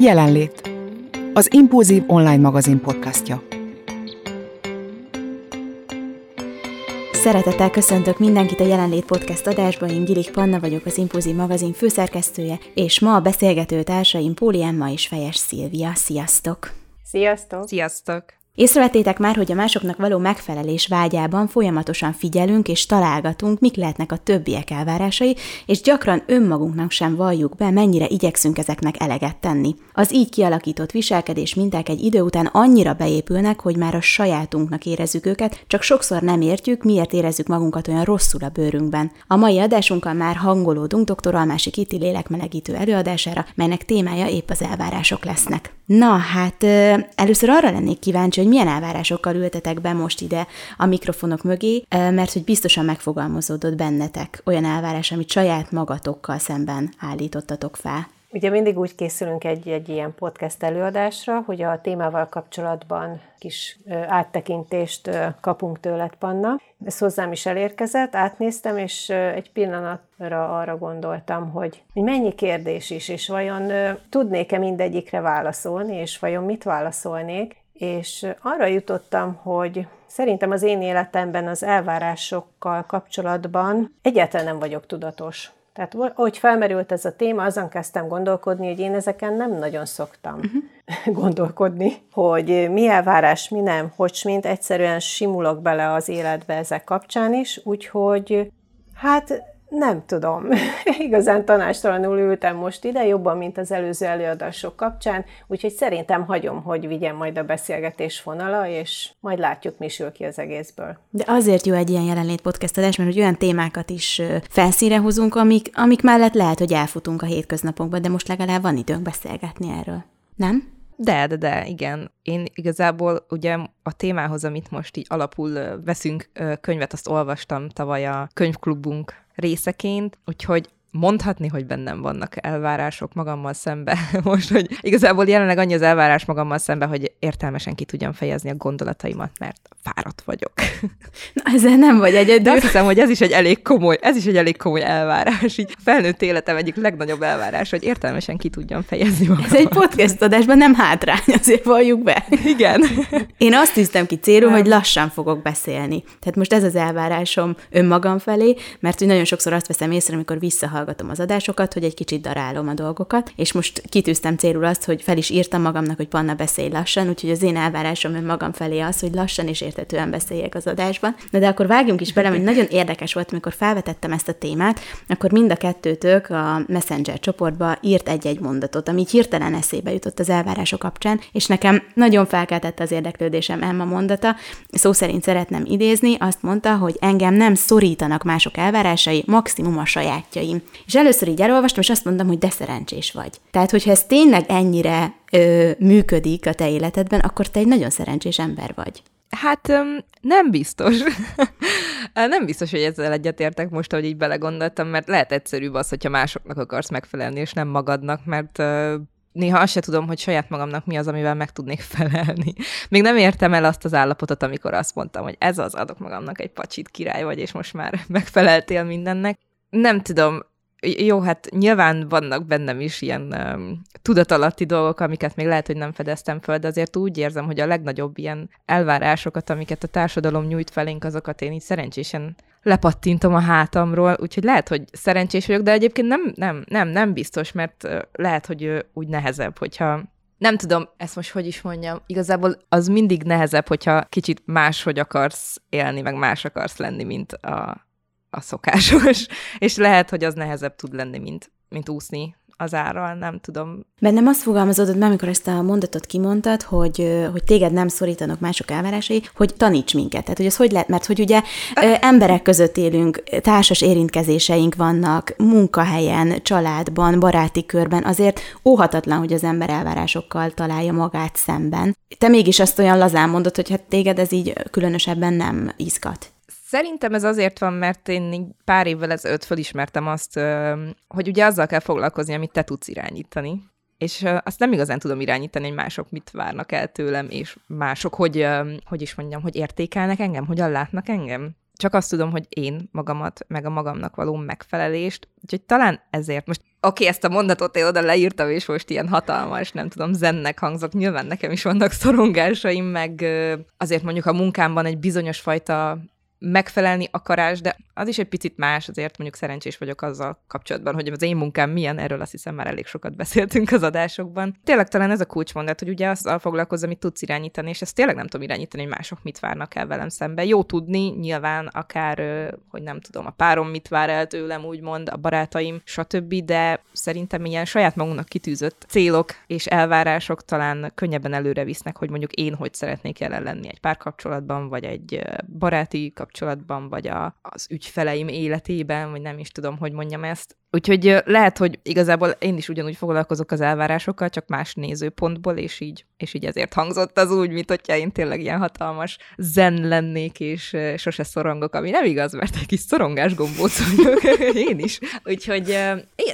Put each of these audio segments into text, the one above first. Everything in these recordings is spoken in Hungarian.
Jelenlét. Az Impulzív online magazin podcastja. Szeretettel köszöntök mindenkit a Jelenlét Podcast adásban, én Gilik Panna vagyok, az Impulzív magazin főszerkesztője, és ma a beszélgető társaim Póli Emma és Fejes Szilvia. Sziasztok! Sziasztok! Sziasztok! Észrevettétek már, hogy a másoknak való megfelelés vágyában folyamatosan figyelünk és találgatunk, mik lehetnek a többiek elvárásai, és gyakran önmagunknak sem valljuk be, mennyire igyekszünk ezeknek eleget tenni. Az így kialakított viselkedés minták egy idő után annyira beépülnek, hogy már a sajátunknak érezzük őket, csak sokszor nem értjük, miért érezzük magunkat olyan rosszul a bőrünkben. A mai adásunkkal már hangolódunk dr. Almási Kiti lélekmelegítő előadására, melynek témája épp az elvárások lesznek. Na, hát először arra lennék kíváncsi, hogy milyen elvárásokkal ültetek be most ide a mikrofonok mögé, mert hogy biztosan megfogalmazódott bennetek olyan elvárás, amit saját magatokkal szemben állítottatok fel. Ugye mindig úgy készülünk egy, egy ilyen podcast előadásra, hogy a témával kapcsolatban kis áttekintést kapunk tőled, Panna. Ez hozzám is elérkezett, átnéztem, és egy pillanatra arra gondoltam, hogy mennyi kérdés is, és vajon tudnék-e mindegyikre válaszolni, és vajon mit válaszolnék, és arra jutottam, hogy szerintem az én életemben az elvárásokkal kapcsolatban egyáltalán nem vagyok tudatos. Tehát, ahogy felmerült ez a téma, azon kezdtem gondolkodni, hogy én ezeken nem nagyon szoktam uh-huh. gondolkodni, hogy mi elvárás, mi nem, hogy mint egyszerűen simulok bele az életbe ezek kapcsán is, úgyhogy hát nem tudom. Igazán tanástalanul ültem most ide, jobban, mint az előző előadások kapcsán, úgyhogy szerintem hagyom, hogy vigyen majd a beszélgetés fonala, és majd látjuk, mi sül ki az egészből. De azért jó egy ilyen jelenlét podcast adás, mert hogy olyan témákat is felszínre hozunk, amik, amik mellett lehet, hogy elfutunk a hétköznapokban, de most legalább van időnk beszélgetni erről. Nem? De, de, de, igen. Én igazából ugye a témához, amit most így alapul veszünk könyvet, azt olvastam tavaly a könyvklubunk részeként, úgyhogy mondhatni, hogy bennem vannak elvárások magammal szembe. Most, hogy igazából jelenleg annyi az elvárás magammal szembe, hogy értelmesen ki tudjam fejezni a gondolataimat, mert fáradt vagyok. Na, ezzel nem vagy egyedül. De azt hiszem, hogy ez is egy elég komoly, ez is egy elég komoly elvárás. Így felnőtt életem egyik legnagyobb elvárás, hogy értelmesen ki tudjam fejezni magam. Ez egy podcast adásban nem hátrány, azért valljuk be. Igen. Én azt tűztem ki célul, hogy lassan fogok beszélni. Tehát most ez az elvárásom önmagam felé, mert hogy nagyon sokszor azt veszem észre, amikor visszahallgatom az adásokat, hogy egy kicsit darálom a dolgokat, és most kitűztem célul azt, hogy fel is írtam magamnak, hogy Panna beszélj lassan, úgyhogy az én elvárásom önmagam felé az, hogy lassan és értetően beszéljek az adásban. Na de akkor vágjunk is bele, hogy nagyon érdekes volt, amikor felvetettem ezt a témát, akkor mind a kettőtök a Messenger csoportba írt egy-egy mondatot, ami hirtelen eszébe jutott az elvárások kapcsán, és nekem nagyon felkeltette az érdeklődésem Emma mondata, szó szerint szeretném idézni, azt mondta, hogy engem nem szorítanak mások elvárásai, maximum a sajátjaim. És először így elolvastam, és azt mondtam, hogy de szerencsés vagy. Tehát, hogyha ez tényleg ennyire ö, működik a te életedben, akkor te egy nagyon szerencsés ember vagy. Hát nem biztos. nem biztos, hogy ezzel egyetértek most, hogy így belegondoltam, mert lehet egyszerűbb az, hogyha másoknak akarsz megfelelni, és nem magadnak, mert néha azt se tudom, hogy saját magamnak mi az, amivel meg tudnék felelni. Még nem értem el azt az állapotot, amikor azt mondtam, hogy ez az, adok magamnak egy pacsit, király vagy, és most már megfeleltél mindennek. Nem tudom, jó, hát nyilván vannak bennem is ilyen um, tudatalatti dolgok, amiket még lehet, hogy nem fedeztem fel, de azért úgy érzem, hogy a legnagyobb ilyen elvárásokat, amiket a társadalom nyújt felénk, azokat én így szerencsésen lepattintom a hátamról, úgyhogy lehet, hogy szerencsés vagyok, de egyébként nem, nem, nem, nem biztos, mert lehet, hogy úgy nehezebb, hogyha nem tudom, ezt most hogy is mondjam, igazából az mindig nehezebb, hogyha kicsit máshogy akarsz élni, meg más akarsz lenni, mint a, a szokásos, és lehet, hogy az nehezebb tud lenni, mint, mint úszni az árral, nem tudom. Bennem azt fogalmazódott meg, amikor ezt a mondatot kimondtad, hogy, hogy téged nem szorítanak mások elvárásai, hogy taníts minket. Tehát, hogy ez hogy lehet, mert hogy ugye emberek között élünk, társas érintkezéseink vannak, munkahelyen, családban, baráti körben, azért óhatatlan, hogy az ember elvárásokkal találja magát szemben. Te mégis azt olyan lazán mondod, hogy hát téged ez így különösebben nem izgat. Szerintem ez azért van, mert én pár évvel ezelőtt felismertem azt, hogy ugye azzal kell foglalkozni, amit te tudsz irányítani. És azt nem igazán tudom irányítani, hogy mások mit várnak el tőlem, és mások hogy, hogy is mondjam, hogy értékelnek engem, hogyan látnak engem. csak azt tudom, hogy én magamat, meg a magamnak való megfelelést, úgyhogy talán ezért most, oké, ezt a mondatot én oda leírtam, és most ilyen hatalmas, nem tudom, zennek hangzok, nyilván nekem is vannak szorongásaim, meg azért mondjuk a munkámban egy bizonyos fajta megfelelni akarás, de az is egy picit más, azért mondjuk szerencsés vagyok azzal kapcsolatban, hogy az én munkám milyen, erről azt hiszem már elég sokat beszéltünk az adásokban. Tényleg talán ez a kulcsmondat, hogy ugye azzal foglalkozz, amit tudsz irányítani, és ezt tényleg nem tudom irányítani, hogy mások mit várnak el velem szembe. Jó tudni, nyilván akár, hogy nem tudom, a párom mit vár el tőlem, úgymond, a barátaim, stb., de szerintem ilyen saját magunknak kitűzött célok és elvárások talán könnyebben előre visznek, hogy mondjuk én hogy szeretnék jelen lenni egy párkapcsolatban, vagy egy baráti kapcsolatban, vagy a, az ügyfeleim életében, vagy nem is tudom, hogy mondjam ezt. Úgyhogy lehet, hogy igazából én is ugyanúgy foglalkozok az elvárásokkal, csak más nézőpontból, és így, és így ezért hangzott az úgy, mint hogyha én tényleg ilyen hatalmas zen lennék, és sose szorongok, ami nem igaz, mert egy kis szorongás gombóc vagyok, én is. Úgyhogy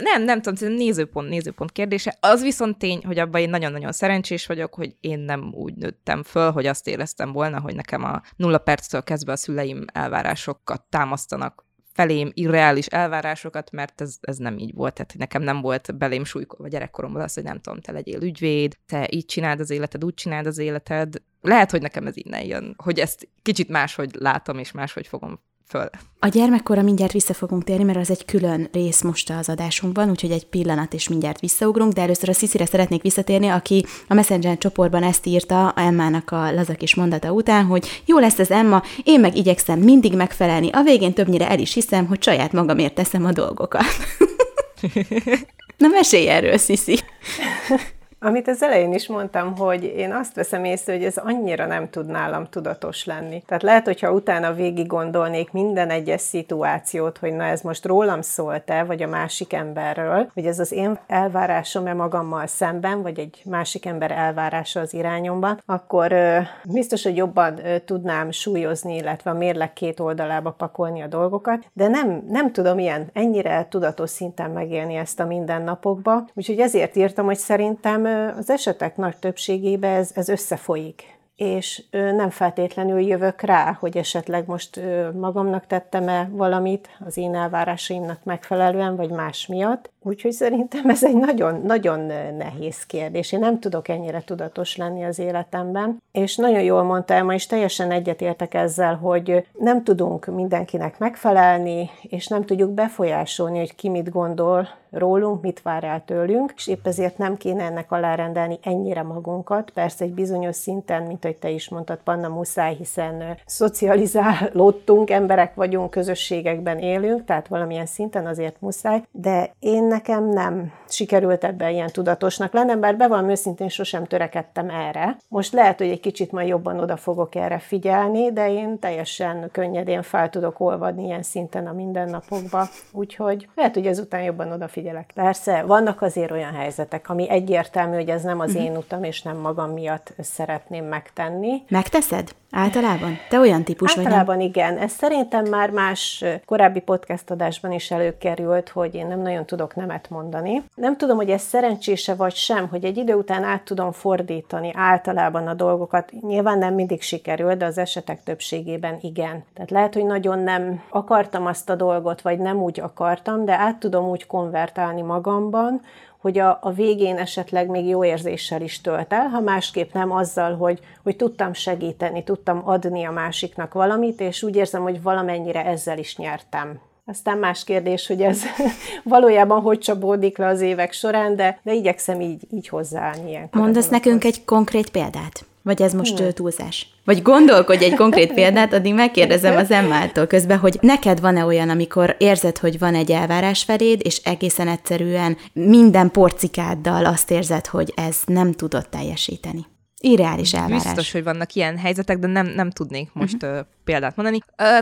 nem, nem tudom, nézőpont, nézőpont kérdése. Az viszont tény, hogy abban én nagyon-nagyon szerencsés vagyok, hogy én nem úgy nőttem föl, hogy azt éreztem volna, hogy nekem a nulla perctől kezdve a szüleim elvárásokat támasztanak felém irreális elvárásokat, mert ez, ez nem így volt. Tehát nekem nem volt belém súlykolva gyerekkoromban az, hogy nem tudom, te legyél ügyvéd, te így csináld az életed, úgy csináld az életed. Lehet, hogy nekem ez innen jön, hogy ezt kicsit máshogy látom, és máshogy fogom föl. A gyermekkorra mindjárt vissza fogunk térni, mert az egy külön rész most az adásunkban, úgyhogy egy pillanat és mindjárt visszaugrunk, de először a Sziszire szeretnék visszatérni, aki a Messenger csoportban ezt írta Emmának a lazakis mondata után, hogy jó lesz ez Emma, én meg igyekszem mindig megfelelni, a végén többnyire el is hiszem, hogy saját magamért teszem a dolgokat. Na mesélj erről, Sziszi! Amit az elején is mondtam, hogy én azt veszem észre, hogy ez annyira nem tud nálam tudatos lenni. Tehát lehet, hogyha utána végig gondolnék minden egyes szituációt, hogy na ez most rólam szólt-e, vagy a másik emberről, hogy ez az én elvárásom-e magammal szemben, vagy egy másik ember elvárása az irányomban, akkor ö, biztos, hogy jobban ö, tudnám súlyozni, illetve a mérleg két oldalába pakolni a dolgokat, de nem, nem tudom ilyen ennyire tudatos szinten megélni ezt a mindennapokba. Úgyhogy ezért írtam, hogy szerintem az esetek nagy többségében ez, ez összefolyik és nem feltétlenül jövök rá, hogy esetleg most magamnak tettem-e valamit az én elvárásaimnak megfelelően, vagy más miatt. Úgyhogy szerintem ez egy nagyon-nagyon nehéz kérdés. Én nem tudok ennyire tudatos lenni az életemben, és nagyon jól mondta Emma, és teljesen egyetértek ezzel, hogy nem tudunk mindenkinek megfelelni, és nem tudjuk befolyásolni, hogy ki mit gondol rólunk, mit vár el tőlünk, és épp ezért nem kéne ennek alárendelni ennyire magunkat. Persze egy bizonyos szinten, mint hogy te is mondtad, Panna, muszáj, hiszen szocializálódtunk, emberek vagyunk, közösségekben élünk, tehát valamilyen szinten azért muszáj, de én nekem nem sikerült ebben ilyen tudatosnak lennem, bár bevallom őszintén sosem törekedtem erre. Most lehet, hogy egy kicsit majd jobban oda fogok erre figyelni, de én teljesen könnyedén fel tudok olvadni ilyen szinten a mindennapokba, úgyhogy lehet, hogy ezután jobban odafigyelek. Persze, vannak azért olyan helyzetek, ami egyértelmű, hogy ez nem az én utam, és nem magam miatt szeretném megtenni. Megteszed? Általában? Te olyan típus Általában vagy? igen. Ez szerintem már más korábbi podcast adásban is előkerült, hogy én nem nagyon tudok nemet mondani. Nem tudom, hogy ez szerencsése vagy sem, hogy egy idő után át tudom fordítani általában a dolgokat. Nyilván nem mindig sikerül, de az esetek többségében igen. Tehát lehet, hogy nagyon nem akartam azt a dolgot, vagy nem úgy akartam, de át tudom úgy konvertálni magamban, hogy a, a végén esetleg még jó érzéssel is tölt el, ha másképp nem azzal, hogy, hogy tudtam segíteni, tudtam adni a másiknak valamit, és úgy érzem, hogy valamennyire ezzel is nyertem. Aztán más kérdés, hogy ez valójában hogy csapódik le az évek során, de, de igyekszem így, így hozzáállni ilyen. Mondasz nekünk egy konkrét példát? Vagy ez most hmm. túlzás? Vagy gondolkodj egy konkrét példát, addig megkérdezem az Emmától közben, hogy neked van-e olyan, amikor érzed, hogy van egy elvárás feléd, és egészen egyszerűen minden porcikáddal azt érzed, hogy ez nem tudod teljesíteni? Irreális elvárás. Biztos, hogy vannak ilyen helyzetek, de nem, nem tudnék most uh-huh. uh, példát mondani.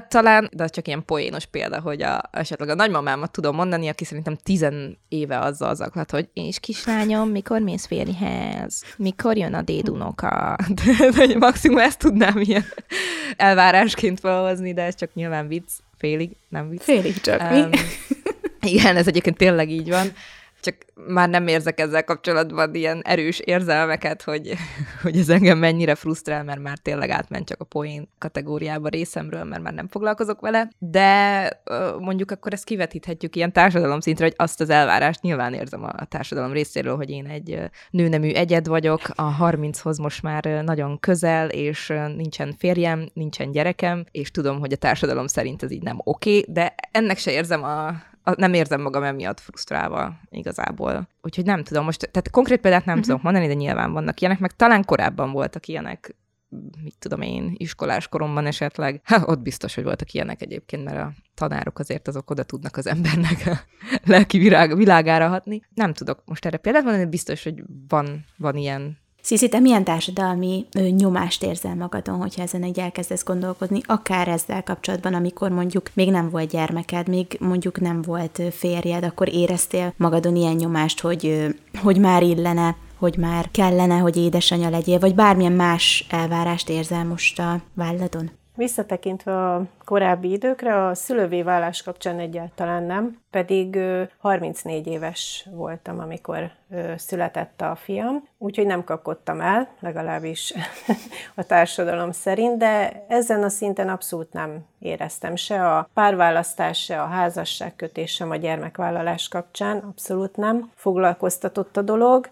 Talán, de csak ilyen poénos példa, hogy a, esetleg a nagymamámat tudom mondani, aki szerintem tizen éve azzal zaklat, hogy és kislányom, mikor mész férjhez? Mikor jön a dédunoka? De, maximum ezt tudnám ilyen elvárásként felhozni, de ez csak nyilván vicc. Félig, nem vicc. Félig csak, um, mi? igen, ez egyébként tényleg így van csak már nem érzek ezzel kapcsolatban ilyen erős érzelmeket, hogy, hogy ez engem mennyire frusztrál, mert már tényleg átment csak a poén kategóriába részemről, mert már nem foglalkozok vele, de mondjuk akkor ezt kivetíthetjük ilyen társadalom szintre, hogy azt az elvárást nyilván érzem a társadalom részéről, hogy én egy nőnemű egyed vagyok, a 30-hoz most már nagyon közel, és nincsen férjem, nincsen gyerekem, és tudom, hogy a társadalom szerint ez így nem oké, okay, de ennek se érzem a nem érzem magam emiatt frusztrálva igazából. Úgyhogy nem tudom, most, tehát konkrét példát nem uh-huh. tudok mondani, de nyilván vannak ilyenek, meg talán korábban voltak ilyenek, mit tudom én, iskolás koromban esetleg. Ha, ott biztos, hogy voltak ilyenek egyébként, mert a tanárok azért azok oda tudnak az embernek a lelki virág, világára hatni. Nem tudok most erre példát mondani, de biztos, hogy van, van ilyen Sziszi, te milyen társadalmi nyomást érzel magadon, hogyha ezen egy elkezdesz gondolkozni, akár ezzel kapcsolatban, amikor mondjuk még nem volt gyermeked, még mondjuk nem volt férjed, akkor éreztél magadon ilyen nyomást, hogy, hogy már illene hogy már kellene, hogy édesanyja legyél, vagy bármilyen más elvárást érzel most a válladon? Visszatekintve a korábbi időkre, a szülővé válás kapcsán egyáltalán nem, pedig 34 éves voltam, amikor született a fiam, úgyhogy nem kapkodtam el, legalábbis a társadalom szerint, de ezen a szinten abszolút nem éreztem se a párválasztás, se a házasságkötés, sem a gyermekvállalás kapcsán, abszolút nem foglalkoztatott a dolog.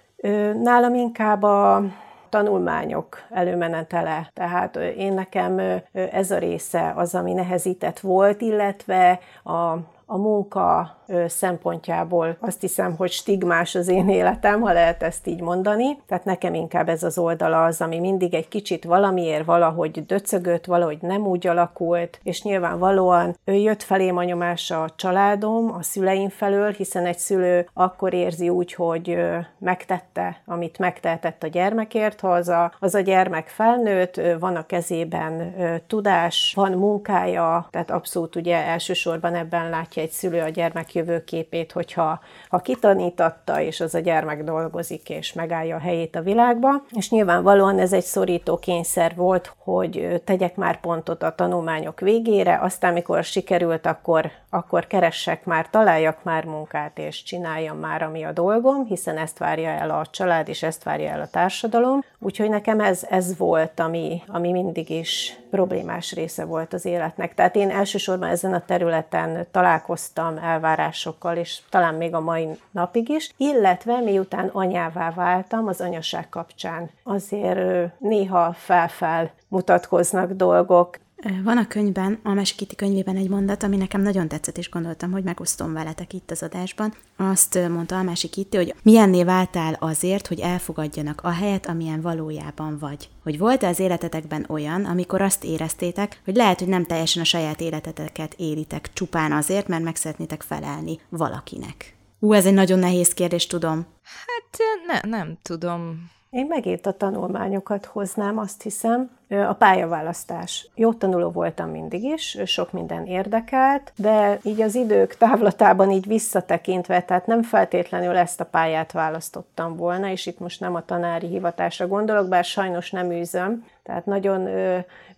Nálam inkább a tanulmányok előmenetele. Tehát én nekem ez a része az, ami nehezített volt, illetve a, a munka szempontjából azt hiszem, hogy stigmás az én életem, ha lehet ezt így mondani. Tehát nekem inkább ez az oldala az, ami mindig egy kicsit valamiért valahogy döcögött, valahogy nem úgy alakult, és nyilvánvalóan ő jött felém a nyomása a családom, a szüleim felől, hiszen egy szülő akkor érzi úgy, hogy megtette, amit megtehetett a gyermekért, ha az a, az a gyermek felnőtt, van a kezében tudás, van munkája, tehát abszolút ugye elsősorban ebben látja egy szülő a gyermek jövőképét, hogyha ha kitanítatta, és az a gyermek dolgozik, és megállja a helyét a világba. És nyilvánvalóan ez egy szorító kényszer volt, hogy tegyek már pontot a tanulmányok végére, aztán mikor sikerült, akkor, akkor keressek már, találjak már munkát, és csináljam már, ami a dolgom, hiszen ezt várja el a család, és ezt várja el a társadalom. Úgyhogy nekem ez, ez volt, ami, ami mindig is problémás része volt az életnek. Tehát én elsősorban ezen a területen találkoztam elvárásokkal, és talán még a mai napig is, illetve miután anyává váltam az anyaság kapcsán, azért néha felfel mutatkoznak dolgok, van a könyvben, a Mesikiti könyvében egy mondat, ami nekem nagyon tetszett, és gondoltam, hogy megosztom veletek itt az adásban. Azt mondta a Mesikiti, hogy milyenné váltál azért, hogy elfogadjanak a helyet, amilyen valójában vagy. Hogy volt-e az életetekben olyan, amikor azt éreztétek, hogy lehet, hogy nem teljesen a saját életeteket élitek csupán azért, mert meg szeretnétek felelni valakinek. Ú, ez egy nagyon nehéz kérdés, tudom. Hát ne, nem tudom. Én megint a tanulmányokat hoznám, azt hiszem. A pályaválasztás. Jó tanuló voltam mindig is, sok minden érdekelt, de így az idők távlatában így visszatekintve, tehát nem feltétlenül ezt a pályát választottam volna, és itt most nem a tanári hivatásra gondolok, bár sajnos nem űzöm, tehát nagyon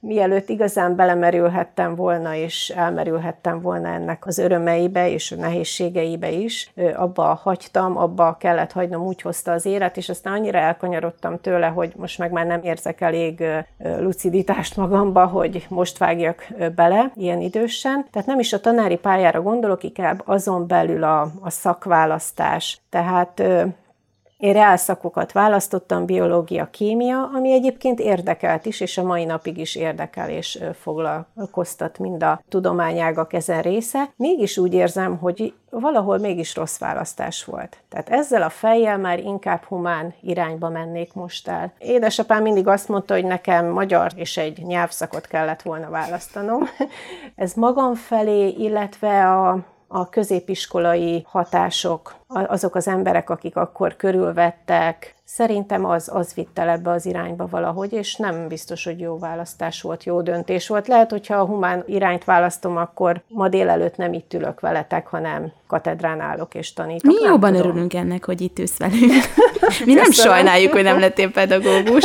mielőtt igazán belemerülhettem volna, és elmerülhettem volna ennek az örömeibe és a nehézségeibe is, abba hagytam, abba kellett hagynom, úgy hozta az élet, és aztán annyira elkanyarodtam tőle, hogy most meg már nem érzek elég luciditást magamba, hogy most vágjak bele ilyen idősen. Tehát nem is a tanári pályára gondolok, inkább azon belül a, a szakválasztás. Tehát én reálszakokat választottam, biológia, kémia, ami egyébként érdekelt is, és a mai napig is érdekel és foglalkoztat mind a tudományágak ezen része. Mégis úgy érzem, hogy valahol mégis rossz választás volt. Tehát ezzel a fejjel már inkább humán irányba mennék most el. Édesapám mindig azt mondta, hogy nekem magyar és egy nyelvszakot kellett volna választanom. Ez magam felé, illetve a a középiskolai hatások, azok az emberek, akik akkor körülvettek, szerintem az, az vitt el ebbe az irányba valahogy, és nem biztos, hogy jó választás volt, jó döntés volt. Lehet, hogyha a humán irányt választom, akkor ma délelőtt nem itt ülök veletek, hanem katedrán állok és tanítok. Mi jobban tudom. örülünk ennek, hogy itt ülsz velünk. Mi nem sajnáljuk, hogy nem lettél pedagógus.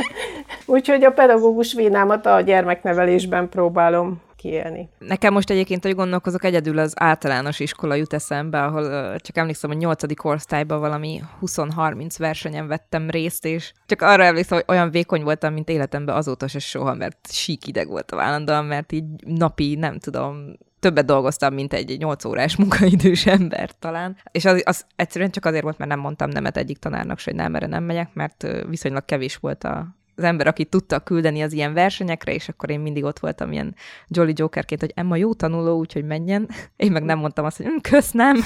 Úgyhogy a pedagógus vénámat a gyermeknevelésben próbálom kiélni. Nekem most egyébként, hogy gondolkozok, egyedül az általános iskola jut eszembe, ahol csak emlékszem, hogy 8. osztályban valami 20-30 versenyen vettem részt, és csak arra emlékszem, hogy olyan vékony voltam, mint életemben azóta se soha, mert sík ideg a vállandóan, mert így napi, nem tudom, többet dolgoztam, mint egy 8 órás munkaidős ember talán. És az, az egyszerűen csak azért volt, mert nem mondtam nemet egyik tanárnak, hogy nem, erre nem megyek, mert viszonylag kevés volt a, az ember, aki tudta küldeni az ilyen versenyekre, és akkor én mindig ott voltam ilyen Jolly Jokerként, hogy Emma jó tanuló, úgyhogy menjen. Én meg nem mondtam azt, hogy hm, kösz, nem.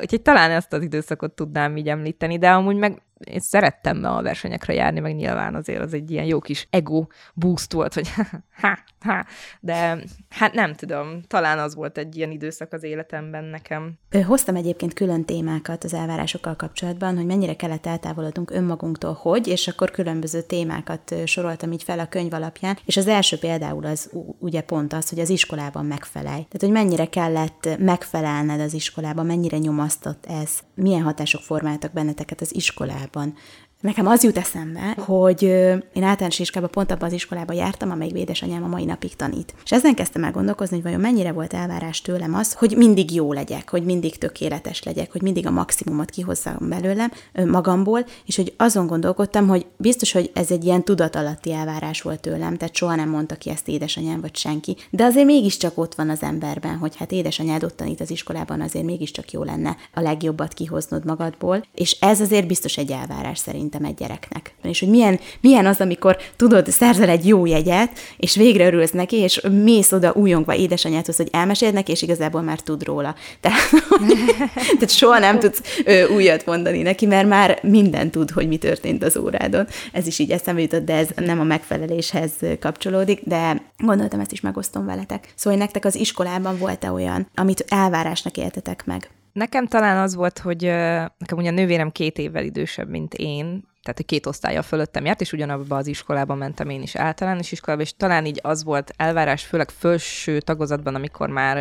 Úgyhogy talán ezt az időszakot tudnám így említeni, de amúgy meg én szerettem a versenyekre járni, meg nyilván azért az egy ilyen jó kis ego boost volt, hogy ha, ha, de hát nem tudom, talán az volt egy ilyen időszak az életemben nekem. Hoztam egyébként külön témákat az elvárásokkal kapcsolatban, hogy mennyire kellett eltávolodnunk önmagunktól, hogy, és akkor különböző témákat soroltam így fel a könyv alapján, és az első például az ugye pont az, hogy az iskolában megfelelj. Tehát, hogy mennyire kellett megfelelned az iskolában, mennyire nyomasztott ez, milyen hatások formáltak benneteket az iskolában. Nekem az jut eszembe, hogy én általános iskolában pont abban az iskolában jártam, amelyik édesanyám a mai napig tanít. És ezen kezdtem el gondolkozni, hogy vajon mennyire volt elvárás tőlem az, hogy mindig jó legyek, hogy mindig tökéletes legyek, hogy mindig a maximumot kihozzam belőlem, magamból, és hogy azon gondolkodtam, hogy biztos, hogy ez egy ilyen tudatalatti elvárás volt tőlem, tehát soha nem mondta ki ezt édesanyám vagy senki. De azért mégiscsak ott van az emberben, hogy hát édesanyád ott tanít az iskolában, azért mégiscsak jó lenne a legjobbat kihoznod magadból, és ez azért biztos egy elvárás szerint szerintem egy gyereknek. És hogy milyen, milyen az, amikor tudod, szerzel egy jó jegyet, és végre örülsz neki, és mész oda újongva édesanyádhoz, hogy elmeséld neki, és igazából már tud róla. Tehát, tehát soha nem tudsz ö, újat mondani neki, mert már minden tud, hogy mi történt az órádon. Ez is így eszembe jutott, de ez nem a megfeleléshez kapcsolódik, de gondoltam, ezt is megosztom veletek. Szóval nektek az iskolában volt-e olyan, amit elvárásnak éltetek meg? Nekem talán az volt, hogy nekem ugye a nővérem két évvel idősebb, mint én, tehát hogy két osztálya fölöttem járt, és ugyanabba az iskolában mentem én is általános iskolába, és talán így az volt elvárás, főleg felső tagozatban, amikor már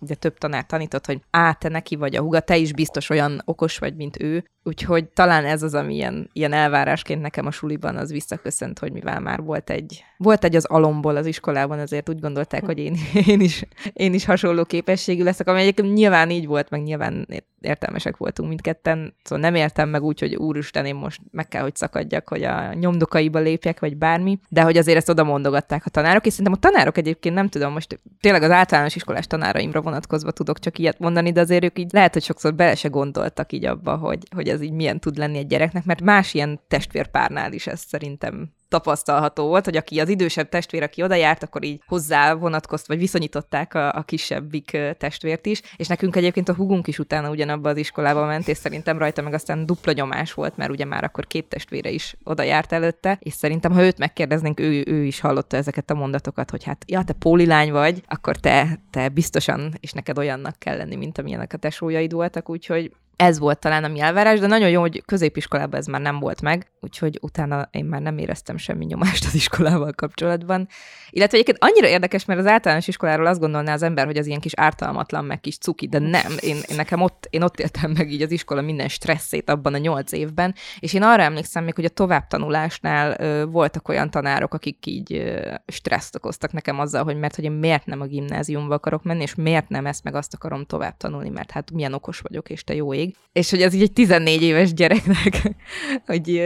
ugye több tanár tanított, hogy á, te neki vagy a huga, te is biztos olyan okos vagy, mint ő, úgyhogy talán ez az, ami ilyen, ilyen elvárásként nekem a suliban az visszaköszönt, hogy mivel már volt egy, volt egy az alomból az iskolában, azért úgy gondolták, hogy én, én, is, én is hasonló képességű leszek, ami egyébként nyilván így volt, meg nyilván értelmesek voltunk mindketten, szóval nem értem meg úgy, hogy úristen, én most meg kell, hogy szakadjak, hogy a nyomdokaiba lépjek, vagy bármi, de hogy azért ezt oda mondogatták a tanárok, és szerintem a tanárok egyébként nem tudom, most tényleg az általános iskolás tanáraimra vonatkozva tudok csak ilyet mondani, de azért ők így lehet, hogy sokszor bele se gondoltak így abba, hogy, hogy ez így milyen tud lenni egy gyereknek, mert más ilyen testvérpárnál is ez szerintem tapasztalható volt, hogy aki az idősebb testvér, aki oda járt, akkor így hozzá vonatkozt, vagy viszonyították a, a kisebbik testvért is, és nekünk egyébként a hugunk is utána ugyanabba az iskolába ment, és szerintem rajta meg aztán dupla nyomás volt, mert ugye már akkor két testvére is oda járt előtte, és szerintem, ha őt megkérdeznénk, ő, ő is hallotta ezeket a mondatokat, hogy hát, ja, te pólilány vagy, akkor te, te biztosan, és neked olyannak kell lenni, mint amilyenek a tesójaid voltak, úgyhogy ez volt talán a mi elvárás, de nagyon jó, hogy középiskolában ez már nem volt meg, úgyhogy utána én már nem éreztem semmi nyomást az iskolával kapcsolatban. Illetve egyébként annyira érdekes, mert az általános iskoláról azt gondolná az ember, hogy az ilyen kis ártalmatlan, meg kis cuki, de nem. Én, én nekem ott, én ott éltem meg így az iskola minden stresszét abban a nyolc évben, és én arra emlékszem még, hogy a továbbtanulásnál ö, voltak olyan tanárok, akik így ö, stresszt okoztak nekem azzal, hogy mert hogy én miért nem a gimnáziumba akarok menni, és miért nem ezt meg azt akarom tovább tanulni, mert hát milyen okos vagyok, és te jó ég. És hogy ez így egy 14 éves gyereknek, hogy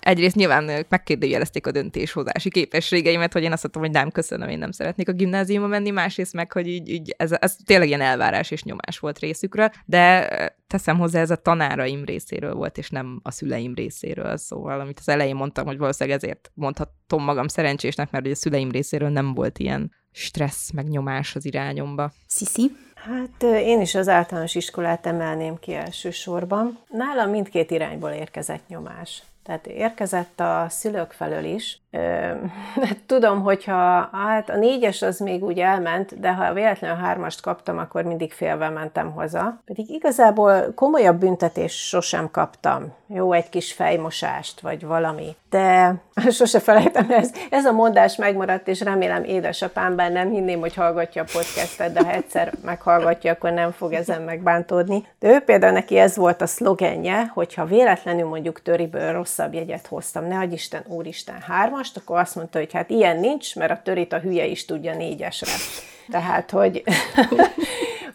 egyrészt nyilván megkérdőjelezték a döntéshozási képességeimet, hogy én azt mondtam, hogy nem köszönöm, én nem szeretnék a gimnáziumba menni, másrészt meg, hogy így, így ez, ez tényleg ilyen elvárás és nyomás volt részükről, de teszem hozzá, ez a tanáraim részéről volt, és nem a szüleim részéről, szóval amit az elején mondtam, hogy valószínűleg ezért mondhatom magam szerencsésnek, mert ugye a szüleim részéről nem volt ilyen stressz, meg nyomás az irányomba. Sziszi? Hát én is az általános iskolát emelném ki elsősorban. Nálam mindkét irányból érkezett nyomás. Tehát érkezett a szülők felől is. Tudom, hogyha hát a négyes az még úgy elment, de ha véletlenül hármast kaptam, akkor mindig félve mentem haza. Pedig igazából komolyabb büntetés sosem kaptam. Jó, egy kis fejmosást, vagy valami. De sose felejtem, ez, ez a mondás megmaradt, és remélem édesapám, bár nem hinném, hogy hallgatja a podcastet, de ha egyszer meghallgatja, akkor nem fog ezen megbántódni. De ő például neki ez volt a szlogenje, hogyha véletlenül mondjuk töriből rossz rosszabb jegyet hoztam, ne Isten, úristen, hármast, akkor azt mondta, hogy hát ilyen nincs, mert a törit a hülye is tudja négyesre. Tehát, hogy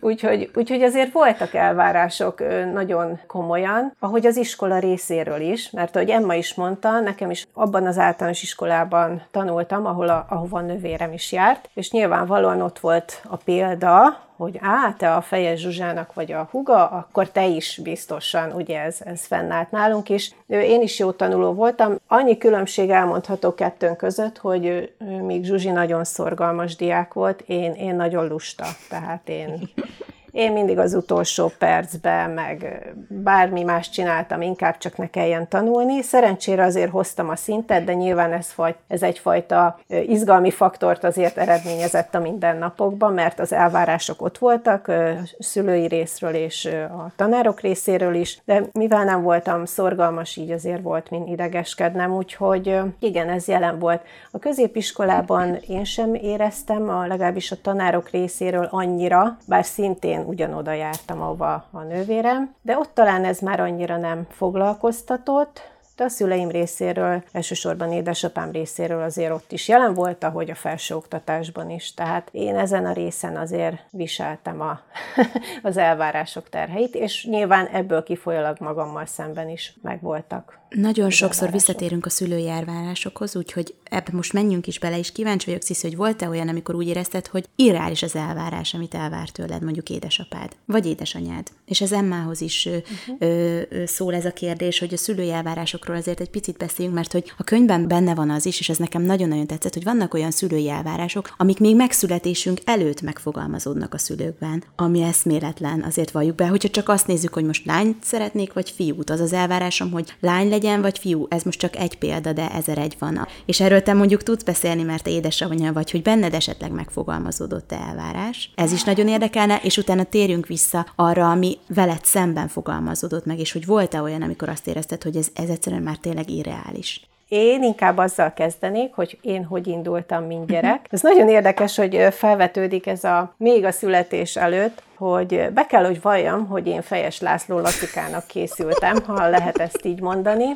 Úgyhogy, úgyhogy azért voltak elvárások nagyon komolyan, ahogy az iskola részéről is, mert ahogy Emma is mondta, nekem is abban az általános iskolában tanultam, ahol a, ahova a nővérem is járt, és nyilvánvalóan ott volt a példa, hogy á, te a fejes Zsuzsának vagy a huga, akkor te is biztosan, ugye ez, ez fennállt nálunk is. Én is jó tanuló voltam. Annyi különbség elmondható kettőnk között, hogy még Zsuzsi nagyon szorgalmas diák volt, én, én nagyon lusta, tehát én én mindig az utolsó percben, meg bármi más csináltam, inkább csak ne kelljen tanulni. Szerencsére azért hoztam a szintet, de nyilván ez, ez egyfajta izgalmi faktort azért eredményezett a mindennapokban, mert az elvárások ott voltak, szülői részről és a tanárok részéről is, de mivel nem voltam szorgalmas, így azért volt mind idegeskednem, úgyhogy igen, ez jelen volt. A középiskolában én sem éreztem, a, legalábbis a tanárok részéről annyira, bár szintén ugyanoda jártam, ahova a nővérem, de ott talán ez már annyira nem foglalkoztatott, de a szüleim részéről, elsősorban édesapám részéről azért ott is jelen volt, ahogy a felsőoktatásban is. Tehát én ezen a részen azért viseltem a, az elvárások terheit, és nyilván ebből kifolyólag magammal szemben is megvoltak nagyon sokszor visszatérünk a szülői elvárásokhoz, úgyhogy ebbe most menjünk is bele, és kíváncsi vagyok, Sziszi, hogy volt-e olyan, amikor úgy érezted, hogy irreális az elvárás, amit elvárt tőled mondjuk édesapád, vagy édesanyád. És ez Emmához is uh-huh. ö, ö, szól ez a kérdés, hogy a szülői elvárásokról azért egy picit beszéljünk, mert hogy a könyvben benne van az is, és ez nekem nagyon-nagyon tetszett, hogy vannak olyan szülői elvárások, amik még megszületésünk előtt megfogalmazódnak a szülőkben, ami eszméletlen, azért valljuk be, hogyha csak azt nézzük, hogy most lányt szeretnék, vagy fiút, az az elvárásom, hogy lány legyen, vagy fiú. Ez most csak egy példa, de ezer egy van. És erről te mondjuk tudsz beszélni, mert te édesanyja vagy, hogy benned esetleg megfogalmazódott elvárás. Ez is nagyon érdekelne, és utána térjünk vissza arra, ami veled szemben fogalmazódott meg, és hogy volt-e olyan, amikor azt érezted, hogy ez, ez egyszerűen már tényleg irreális. Én inkább azzal kezdenék, hogy én hogy indultam, mint gyerek. Ez nagyon érdekes, hogy felvetődik ez a még a születés előtt, hogy be kell, hogy valljam, hogy én Fejes László Lacikának készültem, ha lehet ezt így mondani.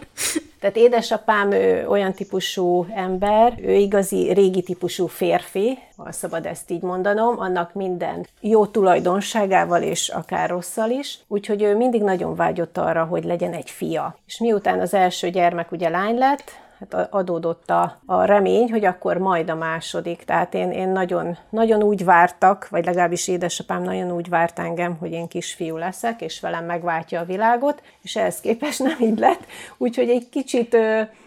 Tehát édesapám ő olyan típusú ember, ő igazi régi típusú férfi, ha szabad ezt így mondanom, annak minden jó tulajdonságával és akár rosszal is, úgyhogy ő mindig nagyon vágyott arra, hogy legyen egy fia. És miután az első gyermek ugye lány lett, hát adódott a, a remény, hogy akkor majd a második. Tehát én, én nagyon, nagyon úgy vártak, vagy legalábbis édesapám nagyon úgy várt engem, hogy én kisfiú leszek, és velem megváltja a világot, és ehhez képest nem így lett. Úgyhogy egy kicsit,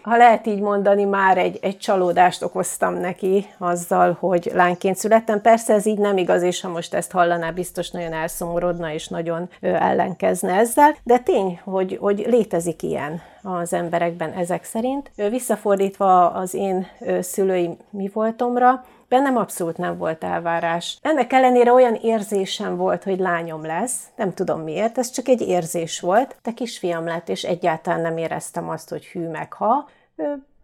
ha lehet így mondani, már egy, egy csalódást okoztam neki azzal, hogy lányként születtem. Persze ez így nem igaz, és ha most ezt hallaná, biztos nagyon elszomorodna, és nagyon ellenkezne ezzel, de tény, hogy, hogy létezik ilyen az emberekben ezek szerint. Visszafordítva az én szülői mi voltomra, bennem abszolút nem volt elvárás. Ennek ellenére olyan érzésem volt, hogy lányom lesz, nem tudom miért, ez csak egy érzés volt, de kisfiam lett, és egyáltalán nem éreztem azt, hogy hű meg ha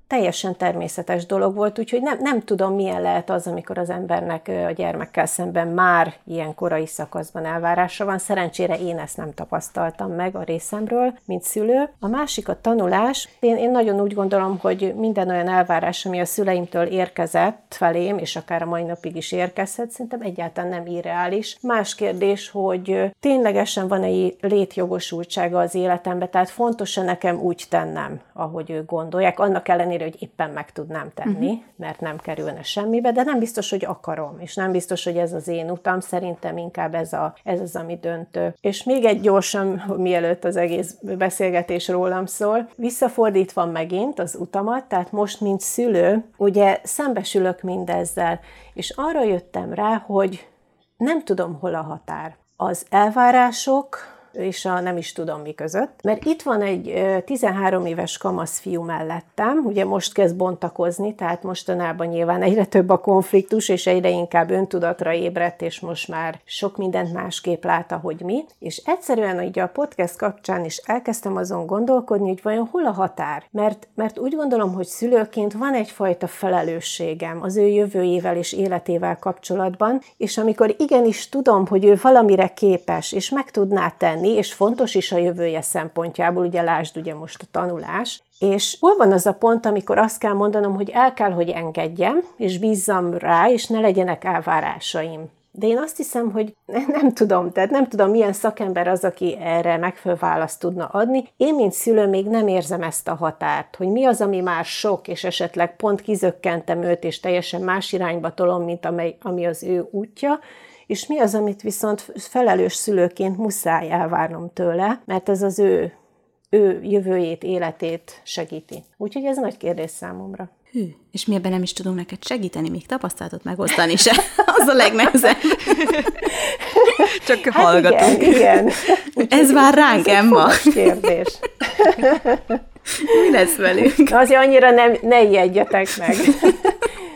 teljesen természetes dolog volt, úgyhogy nem, nem tudom, milyen lehet az, amikor az embernek a gyermekkel szemben már ilyen korai szakaszban elvárása van. Szerencsére én ezt nem tapasztaltam meg a részemről, mint szülő. A másik a tanulás. Én, én nagyon úgy gondolom, hogy minden olyan elvárás, ami a szüleimtől érkezett felém, és akár a mai napig is érkezhet, szerintem egyáltalán nem irreális. Más kérdés, hogy ténylegesen van egy létjogosultsága az életemben, tehát fontos-e nekem úgy tennem, ahogy ők gondolják, annak ellenére, hogy éppen meg tudnám tenni, uh-huh. mert nem kerülne semmibe, de nem biztos, hogy akarom, és nem biztos, hogy ez az én utam, szerintem inkább ez, a, ez az, ami döntő. És még egy gyorsan, mielőtt az egész beszélgetés rólam szól, visszafordítva megint az utamat, tehát most, mint szülő, ugye szembesülök mindezzel, és arra jöttem rá, hogy nem tudom, hol a határ. Az elvárások, és a nem is tudom mi között. Mert itt van egy 13 éves kamasz fiú mellettem, ugye most kezd bontakozni, tehát mostanában nyilván egyre több a konfliktus, és egyre inkább öntudatra ébredt, és most már sok mindent másképp lát, ahogy mi. És egyszerűen így a podcast kapcsán is elkezdtem azon gondolkodni, hogy vajon hol a határ. Mert, mert úgy gondolom, hogy szülőként van egyfajta felelősségem az ő jövőjével és életével kapcsolatban, és amikor igenis tudom, hogy ő valamire képes, és meg tudná tenni, lenni, és fontos is a jövője szempontjából, ugye lásd ugye most a tanulás, és hol van az a pont, amikor azt kell mondanom, hogy el kell, hogy engedjem, és bízzam rá, és ne legyenek elvárásaim. De én azt hiszem, hogy nem tudom, tehát nem tudom, milyen szakember az, aki erre megfelelő választ tudna adni. Én, mint szülő, még nem érzem ezt a határt, hogy mi az, ami már sok, és esetleg pont kizökkentem őt, és teljesen más irányba tolom, mint amely, ami az ő útja, és mi az, amit viszont felelős szülőként muszáj elvárnom tőle, mert ez az ő, ő jövőjét, életét segíti. Úgyhogy ez nagy kérdés számomra. Hű, és mi ebben nem is tudunk neked segíteni, még tapasztalatot megosztani se. Az a legnehezebb. Csak hát hallgatunk. Igen, igen. Úgyhogy Ez vár ránk, Emma. kérdés. Mi lesz velünk? Azért annyira nem, ne ijedjetek meg.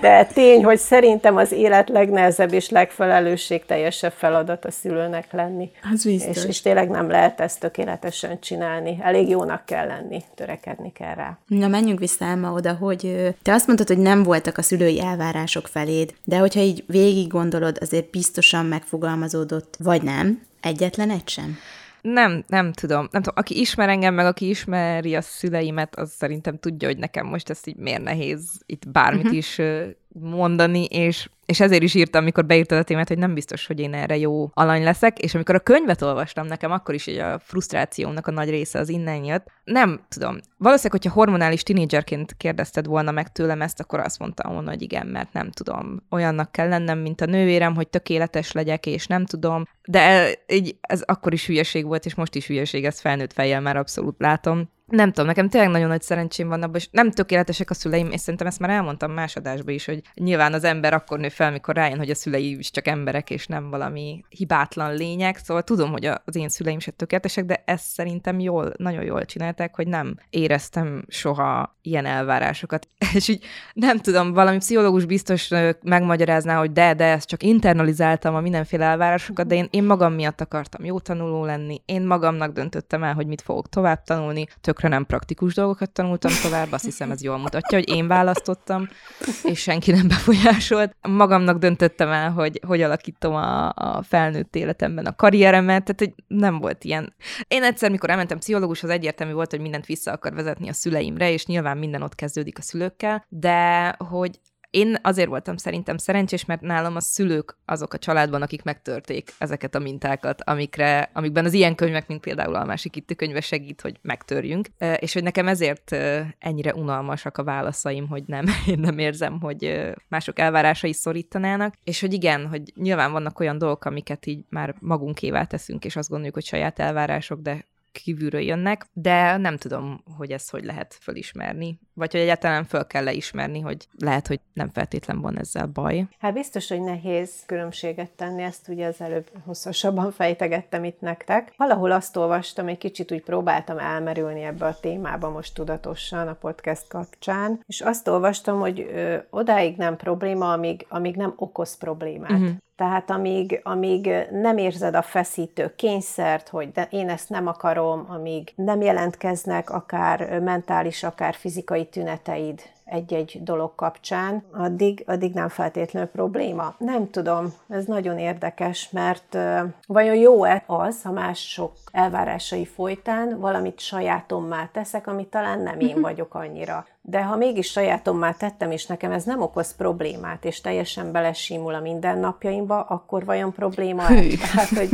De tény, hogy szerintem az élet legnehezebb és legfelelősségteljesebb feladat a szülőnek lenni. Az biztos. És, és tényleg nem lehet ezt tökéletesen csinálni. Elég jónak kell lenni, törekedni kell rá. Na, menjünk vissza Emma oda, hogy te azt mondtad, hogy nem voltak a szülői elvárások feléd, de hogyha így végig gondolod, azért biztosan megfogalmazódott, vagy nem, egyetlen egy sem? Nem, nem tudom. Nem tudom. Aki ismer engem, meg aki ismeri a szüleimet, az szerintem tudja, hogy nekem most ez így miért nehéz itt bármit uh-huh. is mondani, és és ezért is írtam, amikor beírtad a témát, hogy nem biztos, hogy én erre jó alany leszek, és amikor a könyvet olvastam, nekem akkor is így a frusztrációmnak a nagy része az innen jött. Nem tudom. Valószínűleg, hogyha hormonális tinédzserként kérdezted volna meg tőlem ezt, akkor azt mondtam volna, hogy igen, mert nem tudom. Olyannak kell lennem, mint a nővérem, hogy tökéletes legyek, és nem tudom. De így, ez akkor is hülyeség volt, és most is hülyeség, ezt felnőtt fejjel már abszolút látom nem tudom, nekem tényleg nagyon nagy szerencsém van abban, és nem tökéletesek a szüleim, és szerintem ezt már elmondtam más adásban is, hogy nyilván az ember akkor nő fel, mikor rájön, hogy a szülei is csak emberek, és nem valami hibátlan lények, szóval tudom, hogy az én szüleim se tökéletesek, de ezt szerintem jól, nagyon jól csinálták, hogy nem éreztem soha ilyen elvárásokat. És így nem tudom, valami pszichológus biztos megmagyarázná, hogy de, de ezt csak internalizáltam a mindenféle elvárásokat, de én, én magam miatt akartam jó tanuló lenni, én magamnak döntöttem el, hogy mit fogok tovább tanulni, tök tökre nem praktikus dolgokat tanultam tovább, azt hiszem ez jól mutatja, hogy én választottam, és senki nem befolyásolt. Magamnak döntöttem el, hogy hogy alakítom a, a felnőtt életemben a karrieremet, tehát hogy nem volt ilyen. Én egyszer, mikor elmentem pszichológushoz, egyértelmű volt, hogy mindent vissza akar vezetni a szüleimre, és nyilván minden ott kezdődik a szülőkkel, de hogy én azért voltam szerintem szerencsés, mert nálam a szülők azok a családban, akik megtörték ezeket a mintákat, amikre, amikben az ilyen könyvek, mint például a másik itt könyve segít, hogy megtörjünk, és hogy nekem ezért ennyire unalmasak a válaszaim, hogy nem, én nem érzem, hogy mások elvárásai szorítanának, és hogy igen, hogy nyilván vannak olyan dolgok, amiket így már magunkévá teszünk, és azt gondoljuk, hogy saját elvárások, de kívülről jönnek, de nem tudom, hogy ezt hogy lehet fölismerni, vagy hogy egyáltalán föl kell leismerni, hogy lehet, hogy nem feltétlen van ezzel baj. Hát biztos, hogy nehéz különbséget tenni, ezt ugye az előbb hosszasabban fejtegettem itt nektek. Valahol azt olvastam, egy kicsit úgy próbáltam elmerülni ebbe a témába most tudatosan a podcast kapcsán, és azt olvastam, hogy ö, odáig nem probléma, amíg, amíg nem okoz problémát. Uh-huh. Tehát amíg, amíg nem érzed a feszítő kényszert, hogy de én ezt nem akarom, amíg nem jelentkeznek akár mentális, akár fizikai tüneteid egy-egy dolog kapcsán, addig, addig nem feltétlenül probléma. Nem tudom, ez nagyon érdekes, mert vajon jó-e az, ha mások elvárásai folytán valamit sajátommá teszek, ami talán nem én vagyok annyira. De ha mégis sajátommá tettem, és nekem ez nem okoz problémát, és teljesen belesimul a mindennapjaimba, akkor vajon probléma? Tehát, hogy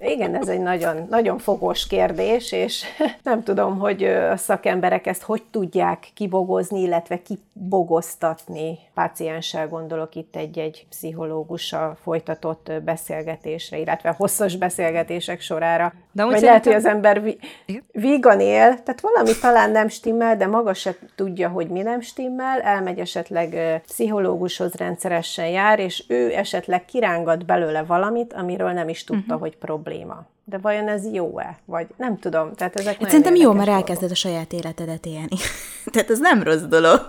igen, ez egy nagyon, nagyon fogos kérdés, és nem tudom, hogy a szakemberek ezt hogy tudják kibogozni, illetve kibogoztatni. Pácienssel gondolok itt egy-egy pszichológussal folytatott beszélgetésre, illetve hosszas beszélgetések sorára. De Vagy lehet, hogy az ember vígan él, tehát valami talán nem stimmel, de maga se tudja, hogy mi nem stimmel, elmegy esetleg pszichológushoz rendszeresen jár, és ő esetleg kirángat belőle valamit, amiről nem is tudta, uh-huh. hogy probléma. De vajon ez jó-e? Vagy nem tudom. Tehát ezek hát szerintem jó, mert elkezded a saját életedet élni. Tehát ez nem rossz dolog.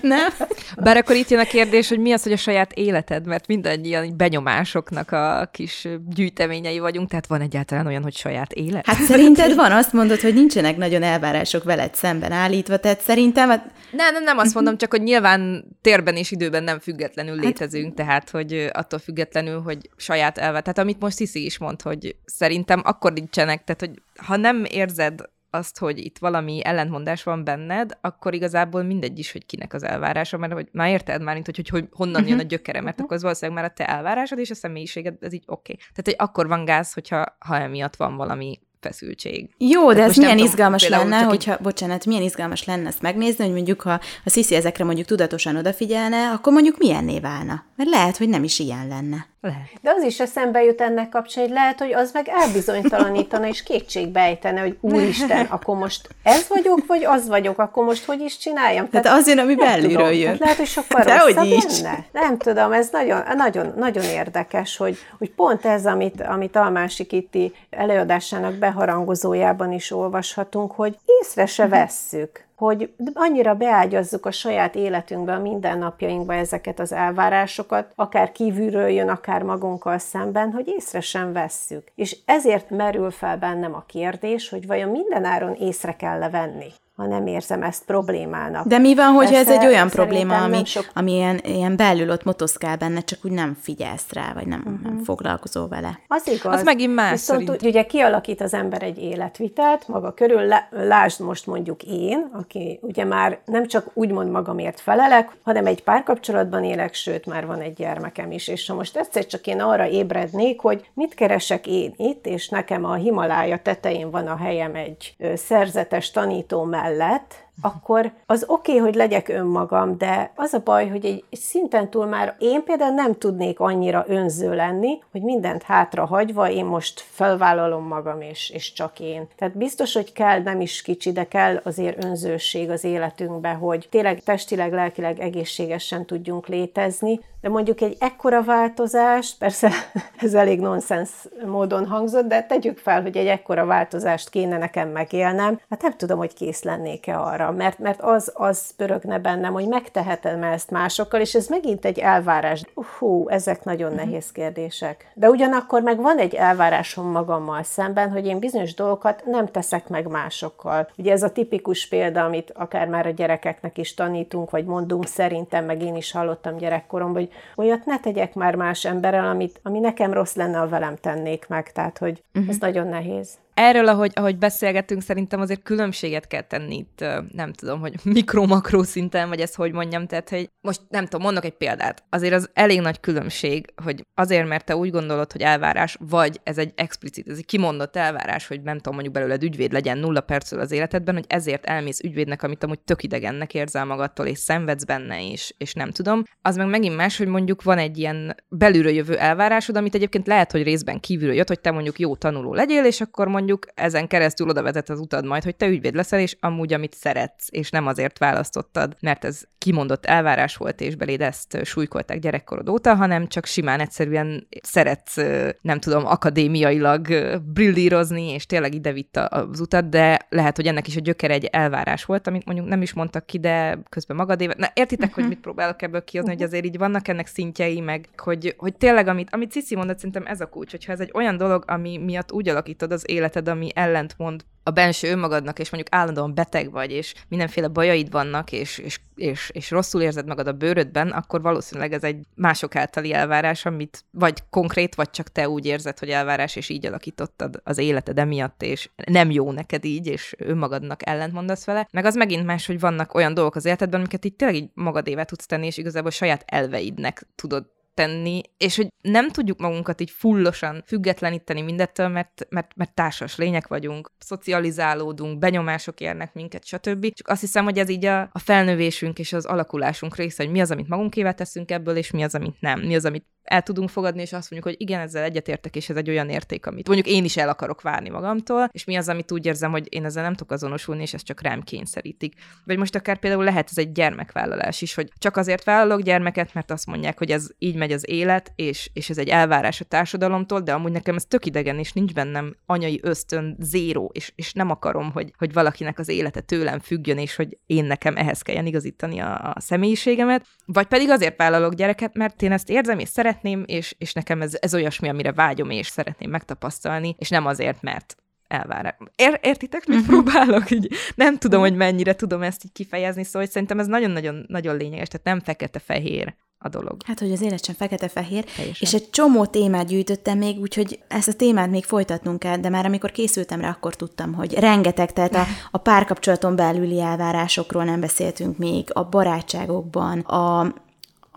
Nem? Bár akkor itt jön a kérdés, hogy mi az, hogy a saját életed, mert mindannyian benyomásoknak a kis gyűjteményei vagyunk, tehát van egyáltalán olyan, hogy saját élet? Hát szerinted van, azt mondod, hogy nincsenek nagyon elvárások veled szemben állítva, tehát szerintem... Hát... Nem, nem, nem azt mondom, csak hogy nyilván térben és időben nem függetlenül hát... létezünk, tehát hogy attól függetlenül, hogy saját elve. Tehát amit most Sziszi is mond, hogy szerintem akkor nincsenek, tehát hogy ha nem érzed azt, hogy itt valami ellentmondás van benned, akkor igazából mindegy is, hogy kinek az elvárása, mert hogy már érted már, mint hogy, hogy, hogy honnan uh-huh. jön a mhm. gyökere, mert uh-huh. akkor az valószínűleg már a te elvárásod és a személyiséged, ez így oké. Okay. Tehát, hogy akkor van gáz, hogyha ha emiatt van valami feszültség. Jó, de ez milyen tudom, izgalmas lenne, hogyha, így... bocsánat, milyen izgalmas lenne ezt megnézni, hogy mondjuk, ha a Sziszi ezekre mondjuk tudatosan odafigyelne, akkor mondjuk milyenné válna? Mert lehet, hogy nem is ilyen lenne. Lehet. De az is eszembe jut ennek kapcsán, hogy lehet, hogy az meg elbizonytalanítana és kétségbe ejtene, hogy úristen, akkor most ez vagyok, vagy az vagyok, akkor most hogy is csináljam? Tehát, Tehát az jön, ami belülről jön. Tehát lehet, hogy sokkal De rosszabb is. Lenne. Nem tudom, ez nagyon, nagyon, nagyon érdekes, hogy, hogy pont ez, amit, amit Almási Kitti előadásának beharangozójában is olvashatunk, hogy észre se vesszük hogy annyira beágyazzuk a saját életünkbe, a mindennapjainkba ezeket az elvárásokat, akár kívülről jön, akár magunkkal szemben, hogy észre sem vesszük. És ezért merül fel bennem a kérdés, hogy vajon mindenáron észre kell venni ha nem érzem ezt problémának. De mi van, hogyha ez egy olyan probléma, ami, sok... ami ilyen, ilyen belül ott motoszkál benne, csak úgy nem figyelsz rá, vagy nem, uh-huh. nem foglalkozol vele. Az igaz. Az megint más Viszont szerint. ugye kialakít az ember egy életvitelt maga körül, lásd most mondjuk én, aki ugye már nem csak úgymond magamért felelek, hanem egy párkapcsolatban élek, sőt már van egy gyermekem is, és ha most egyszer csak én arra ébrednék, hogy mit keresek én itt, és nekem a Himalája tetején van a helyem egy szerzetes tanító mellett, mellett, akkor az oké, okay, hogy legyek önmagam, de az a baj, hogy egy szinten túl már én például nem tudnék annyira önző lenni, hogy mindent hátra hagyva én most felvállalom magam, és, és csak én. Tehát biztos, hogy kell nem is kicsi, de kell azért önzőség az életünkbe, hogy tényleg testileg, lelkileg egészségesen tudjunk létezni, de mondjuk egy ekkora változás, persze ez elég nonsens módon hangzott, de tegyük fel, hogy egy ekkora változást kéne nekem megélnem, hát nem tudom, hogy kész lennék-e arra arra, mert, mert az, az pörögne bennem, hogy megtehetem ezt másokkal, és ez megint egy elvárás. Hú, ezek nagyon uh-huh. nehéz kérdések. De ugyanakkor meg van egy elvárásom magammal szemben, hogy én bizonyos dolgokat nem teszek meg másokkal. Ugye ez a tipikus példa, amit akár már a gyerekeknek is tanítunk, vagy mondunk szerintem, meg én is hallottam gyerekkoromban, hogy olyat ne tegyek már más emberrel, amit, ami nekem rossz lenne, ha velem tennék meg. Tehát, hogy uh-huh. ez nagyon nehéz erről, ahogy, ahogy beszélgetünk, szerintem azért különbséget kell tenni itt, nem tudom, hogy mikro-makró szinten, vagy ezt hogy mondjam, tehát, hogy most nem tudom, mondok egy példát. Azért az elég nagy különbség, hogy azért, mert te úgy gondolod, hogy elvárás, vagy ez egy explicit, ez egy kimondott elvárás, hogy nem tudom, mondjuk belőled ügyvéd legyen nulla percről az életedben, hogy ezért elmész ügyvédnek, amit amúgy tök idegennek érzel magadtól, és szenvedsz benne is, és nem tudom. Az meg megint más, hogy mondjuk van egy ilyen belülről jövő elvárásod, amit egyébként lehet, hogy részben kívülről jött, hogy te mondjuk jó tanuló legyél, és akkor mondjuk mondjuk ezen keresztül oda vezet az utad majd, hogy te ügyvéd leszel, és amúgy amit szeretsz, és nem azért választottad, mert ez kimondott elvárás volt, és beléd ezt súlykolták gyerekkorod óta, hanem csak simán egyszerűen szeretsz, nem tudom, akadémiailag brillírozni, és tényleg ide vitt az utat, de lehet, hogy ennek is a gyökere egy elvárás volt, amit mondjuk nem is mondtak ki, de közben magadéve. Na, értitek, uh-huh. hogy mit próbálok ebből kihozni, uh-huh. hogy azért így vannak ennek szintjei, meg hogy, hogy tényleg, amit, amit Cici mondott, szerintem ez a kulcs, hogyha ez egy olyan dolog, ami miatt úgy alakítod az életed, ami ellentmond a benső önmagadnak, és mondjuk állandóan beteg vagy, és mindenféle bajaid vannak, és, és, és, és rosszul érzed magad a bőrödben, akkor valószínűleg ez egy mások általi elvárás, amit vagy konkrét, vagy csak te úgy érzed, hogy elvárás, és így alakítottad az életed emiatt, és nem jó neked így, és önmagadnak ellentmondasz vele. Meg az megint más, hogy vannak olyan dolgok az életedben, amiket így tényleg így magadévá tudsz tenni, és igazából saját elveidnek tudod tenni, és hogy nem tudjuk magunkat így fullosan függetleníteni mindettől, mert, mert, mert társas lények vagyunk, szocializálódunk, benyomások érnek minket, stb. Csak azt hiszem, hogy ez így a, a felnövésünk és az alakulásunk része, hogy mi az, amit magunkével teszünk ebből, és mi az, amit nem. Mi az, amit el tudunk fogadni, és azt mondjuk, hogy igen, ezzel egyetértek, és ez egy olyan érték, amit mondjuk én is el akarok várni magamtól, és mi az, amit úgy érzem, hogy én ezzel nem tudok azonosulni, és ez csak rám kényszerítik. Vagy most akár például lehet ez egy gyermekvállalás is, hogy csak azért vállalok gyermeket, mert azt mondják, hogy ez így megy az élet, és, és ez egy elvárás a társadalomtól, de amúgy nekem ez tök idegen, és nincs bennem anyai ösztön zéró, és, és nem akarom, hogy, hogy valakinek az élete tőlem függjön, és hogy én nekem ehhez kelljen igazítani a, a személyiségemet. Vagy pedig azért vállalok gyereket, mert én ezt érzem, és szeretném, és, és nekem ez, ez olyasmi, amire vágyom, és szeretném megtapasztalni, és nem azért, mert elvárás. Ér, értitek, mit uh-huh. próbálok? Így nem tudom, uh-huh. hogy mennyire tudom ezt így kifejezni, szóval hogy szerintem ez nagyon-nagyon nagyon lényeges, tehát nem fekete-fehér a dolog. Hát, hogy az élet sem fekete-fehér, és egy csomó témát gyűjtöttem még, úgyhogy ezt a témát még folytatnunk kell, de már amikor készültem rá, akkor tudtam, hogy rengeteg, tehát a, a párkapcsolaton belüli elvárásokról nem beszéltünk még, a barátságokban, a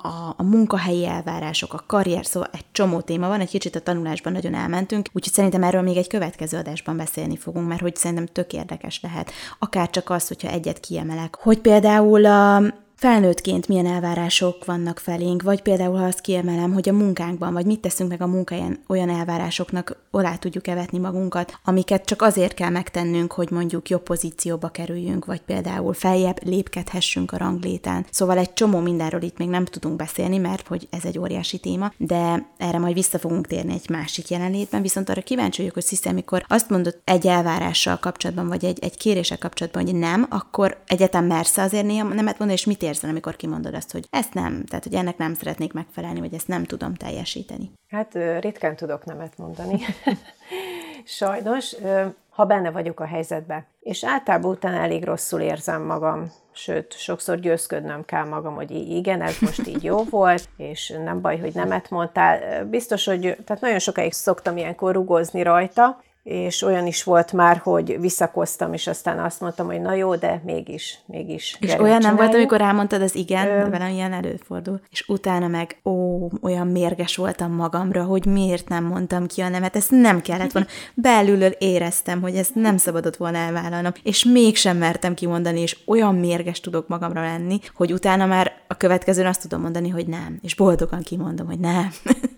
a, a munkahelyi elvárások, a karrier, szóval egy csomó téma van, egy kicsit a tanulásban nagyon elmentünk, úgyhogy szerintem erről még egy következő adásban beszélni fogunk, mert hogy szerintem tök érdekes lehet. Akár csak az, hogyha egyet kiemelek, hogy például a felnőttként milyen elvárások vannak felénk, vagy például ha azt kiemelem, hogy a munkánkban, vagy mit teszünk meg a munkáján, olyan elvárásoknak alá tudjuk evetni magunkat, amiket csak azért kell megtennünk, hogy mondjuk jobb pozícióba kerüljünk, vagy például feljebb lépkedhessünk a ranglétán. Szóval egy csomó mindenről itt még nem tudunk beszélni, mert hogy ez egy óriási téma, de erre majd vissza fogunk térni egy másik jelenlétben, viszont arra kíváncsi vagyok, hogy Sziszi, amikor azt mondod egy elvárással kapcsolatban, vagy egy, egy kéréssel kapcsolatban, hogy nem, akkor egyetem mersz azért néha nemet mondani, és mit érzel, amikor kimondod azt, hogy ezt nem, tehát hogy ennek nem szeretnék megfelelni, vagy ezt nem tudom teljesíteni? Hát ritkán tudok nemet mondani. Sajnos, ha benne vagyok a helyzetbe. És általában utána elég rosszul érzem magam, sőt, sokszor győzködnöm kell magam, hogy igen, ez most így jó volt, és nem baj, hogy nemet mondtál. Biztos, hogy tehát nagyon sokáig szoktam ilyenkor rugozni rajta, és olyan is volt már, hogy visszakoztam, és aztán azt mondtam, hogy na jó, de mégis, mégis. És olyan nem volt, amikor elmondtad az igen, Ö... velem ilyen előfordul, és utána meg, ó, olyan mérges voltam magamra, hogy miért nem mondtam ki a nemet, ezt nem kellett volna. Belülről éreztem, hogy ezt nem szabadott volna elvállalnom, és mégsem mertem kimondani, és olyan mérges tudok magamra lenni, hogy utána már a következőn azt tudom mondani, hogy nem, és boldogan kimondom, hogy nem.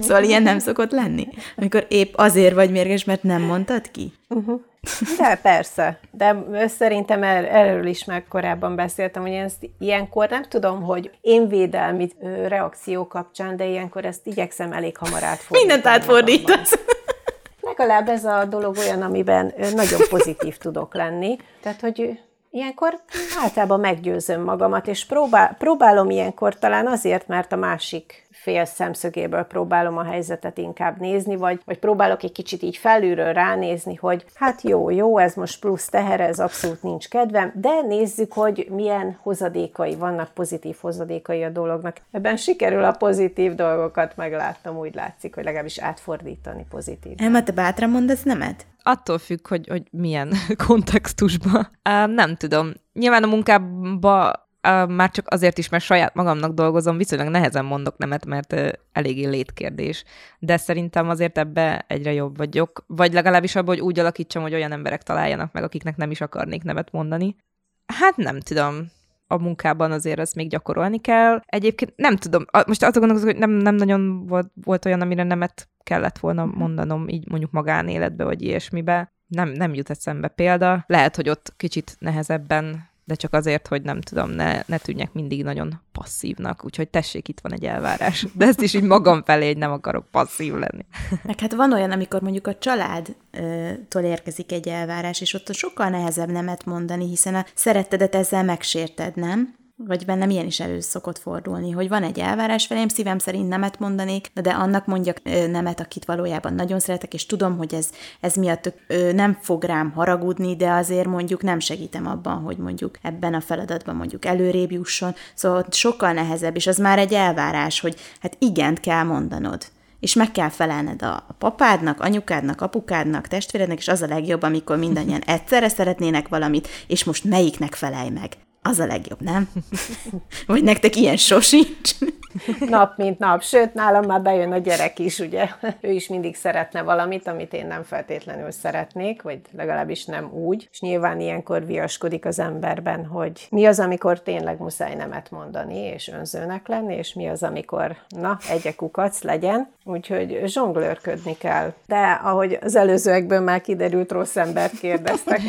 szóval ilyen nem szokott lenni, amikor épp azért vagy mérges, mert nem mondtad ki? Uh-huh. De persze, de szerintem er, erről is már korábban beszéltem, hogy én ezt ilyenkor nem tudom, hogy én védelmi reakció kapcsán, de ilyenkor ezt igyekszem elég hamar átfordítani. Mindent átfordítasz. Legalább ez a dolog olyan, amiben nagyon pozitív tudok lenni. Tehát, hogy ilyenkor általában meggyőzöm magamat, és próbál, próbálom ilyenkor talán azért, mert a másik fél szemszögéből próbálom a helyzetet inkább nézni, vagy, vagy próbálok egy kicsit így felülről ránézni, hogy hát jó, jó, ez most plusz teher, ez abszolút nincs kedvem, de nézzük, hogy milyen hozadékai vannak, pozitív hozadékai a dolognak. Ebben sikerül a pozitív dolgokat meglátnom, úgy látszik, hogy legalábbis átfordítani pozitív. Emma, te bátran mondasz nemet? Attól függ, hogy, hogy milyen kontextusban. Uh, nem tudom. Nyilván a munkában Már csak azért is, mert saját magamnak dolgozom, viszonylag nehezen mondok nemet, mert uh, eléggé létkérdés. De szerintem azért ebbe egyre jobb vagyok, vagy legalábbis abban, hogy úgy alakítsam, hogy olyan emberek találjanak meg, akiknek nem is akarnék nemet mondani. Hát nem tudom, a munkában azért ezt még gyakorolni kell. Egyébként nem tudom, most azt gondolkozom, hogy nem, nem nagyon volt, volt olyan, amire nemet kellett volna mhm. mondanom, így mondjuk magánéletbe, vagy ilyesmibe. Nem, nem jut eszembe példa. Lehet, hogy ott kicsit nehezebben de csak azért, hogy nem tudom, ne, ne tűnjek mindig nagyon passzívnak, úgyhogy tessék, itt van egy elvárás. De ezt is így magam felé, hogy nem akarok passzív lenni. Meg hát van olyan, amikor mondjuk a családtól érkezik egy elvárás, és ott sokkal nehezebb nemet mondani, hiszen a szerettedet ezzel megsérted, nem? Vagy bennem ilyen is elő szokott fordulni, hogy van egy elvárás felém, szívem szerint nemet mondanék, de annak mondjak nemet, akit valójában nagyon szeretek, és tudom, hogy ez, ez miatt nem fog rám haragudni, de azért mondjuk nem segítem abban, hogy mondjuk ebben a feladatban mondjuk előrébb jusson, szóval sokkal nehezebb, és az már egy elvárás, hogy hát igent kell mondanod. És meg kell felelned a papádnak, anyukádnak, apukádnak, testvérednek, és az a legjobb, amikor mindannyian egyszerre szeretnének valamit, és most melyiknek felelj meg az a legjobb, nem? Vagy nektek ilyen sosincs? Nap mint nap. Sőt, nálam már bejön a gyerek is, ugye. Ő is mindig szeretne valamit, amit én nem feltétlenül szeretnék, vagy legalábbis nem úgy. És nyilván ilyenkor viaskodik az emberben, hogy mi az, amikor tényleg muszáj nemet mondani, és önzőnek lenni, és mi az, amikor, na, egyek kukac legyen. Úgyhogy zsonglőrködni kell. De ahogy az előzőekből már kiderült, rossz embert kérdeztek.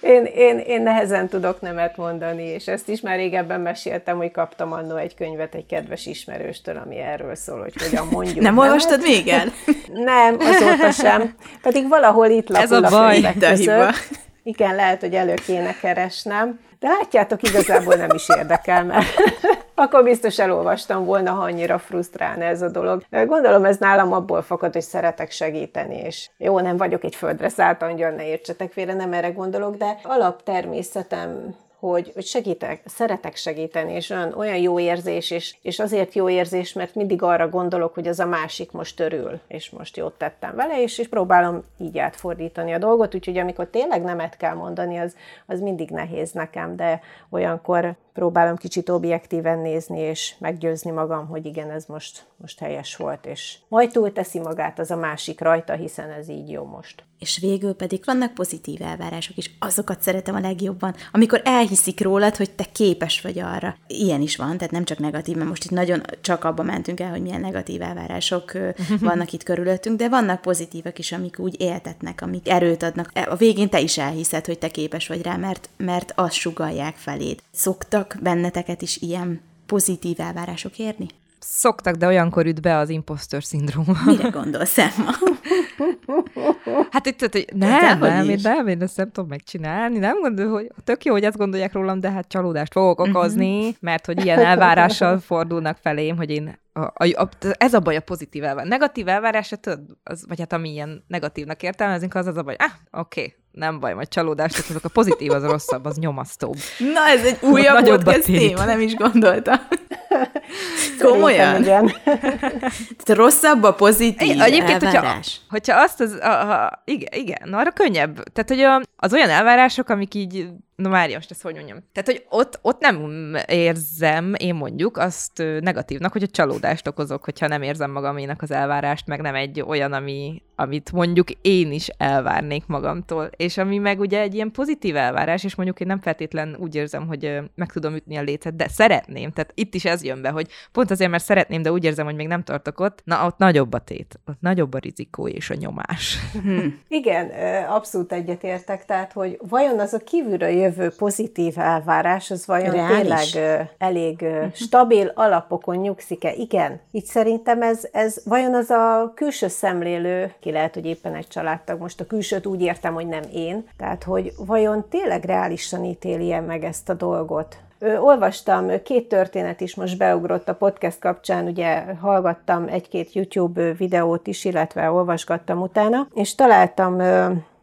én, én, én nehezen tudok nemet mondani, és ezt is már régebben meséltem, hogy kaptam annó egy könyvet egy kedves ismerőstől, ami erről szól, hogy hogyan mondjuk. Nem nemet. olvastad még el? Nem, azóta sem. Pedig valahol itt lapul Ez a, a baj, a Igen, lehet, hogy elő kéne keresnem. De látjátok, igazából nem is érdekel, mert akkor biztos elolvastam volna, ha annyira frusztrálna ez a dolog. Gondolom ez nálam abból fakad, hogy szeretek segíteni, és jó, nem vagyok egy földre szállt angyal, ne értsetek félre, nem erre gondolok, de alaptermészetem hogy, hogy segítek, szeretek segíteni, és olyan, olyan jó érzés, és, és azért jó érzés, mert mindig arra gondolok, hogy az a másik most örül, és most jót tettem vele, és, és próbálom így átfordítani a dolgot, úgyhogy amikor tényleg nemet kell mondani, az, az mindig nehéz nekem, de olyankor próbálom kicsit objektíven nézni, és meggyőzni magam, hogy igen, ez most, most helyes volt, és majd túl teszi magát az a másik rajta, hiszen ez így jó most. És végül pedig vannak pozitív elvárások is, azokat szeretem a legjobban, amikor elhiszik rólad, hogy te képes vagy arra. Ilyen is van, tehát nem csak negatív, mert most itt nagyon csak abba mentünk el, hogy milyen negatív elvárások vannak itt körülöttünk, de vannak pozitívak is, amik úgy éltetnek, amik erőt adnak. A végén te is elhiszed, hogy te képes vagy rá, mert, mert azt sugalják feléd. Szokta Szoktak benneteket is ilyen pozitív elvárások érni? Szoktak, de olyankor üt be az impostor szindróma. Mire gondolsz, Emma? hát itt, hogy nem, de nem, én nem, én ezt nem tudom megcsinálni, nem gondol, hogy tök jó, hogy ezt gondolják rólam, de hát csalódást fogok mhm. okozni, uh-huh. mert hogy ilyen elvárással fordulnak felém, hogy én a, a, a, ez a baj a pozitív elvárás. Negatív elvárás, tudod, az, vagy hát ami ilyen negatívnak értelmezünk, az az a baj, ah, oké, okay, nem baj, majd csalódást, tehát azok a pozitív az rosszabb, az nyomasztóbb. Na, ez egy újabb podcast téma, nem is gondoltam. Komolyan? Igen. Tehát rosszabb a pozitív Egyébként, elvárás. Hogyha, hogyha azt az, a, a, igen, igen, arra könnyebb. Tehát, hogy a, az olyan elvárások, amik így Na várja, most ezt hogy mondjam. Tehát, hogy ott, ott nem érzem, én mondjuk, azt negatívnak, hogy a csalódást okozok, hogyha nem érzem magaménak az elvárást, meg nem egy olyan, ami, amit mondjuk én is elvárnék magamtól. És ami meg ugye egy ilyen pozitív elvárás, és mondjuk én nem feltétlen úgy érzem, hogy meg tudom ütni a lécet, de szeretném. Tehát itt is ez jön be, hogy pont azért, mert szeretném, de úgy érzem, hogy még nem tartok ott, na ott nagyobb a tét, ott nagyobb a rizikó és a nyomás. Hmm. Igen, abszolút egyetértek, tehát, hogy vajon az a kívülről jövő pozitív elvárás, az vajon Reális. tényleg elég stabil alapokon nyugszik-e? Igen. Így szerintem ez, ez vajon az a külső szemlélő, ki lehet, hogy éppen egy családtag, most a külsőt úgy értem, hogy nem én, tehát hogy vajon tényleg reálisan ítéli meg ezt a dolgot? Olvastam, két történet is most beugrott a podcast kapcsán, ugye hallgattam egy-két YouTube videót is, illetve olvasgattam utána, és találtam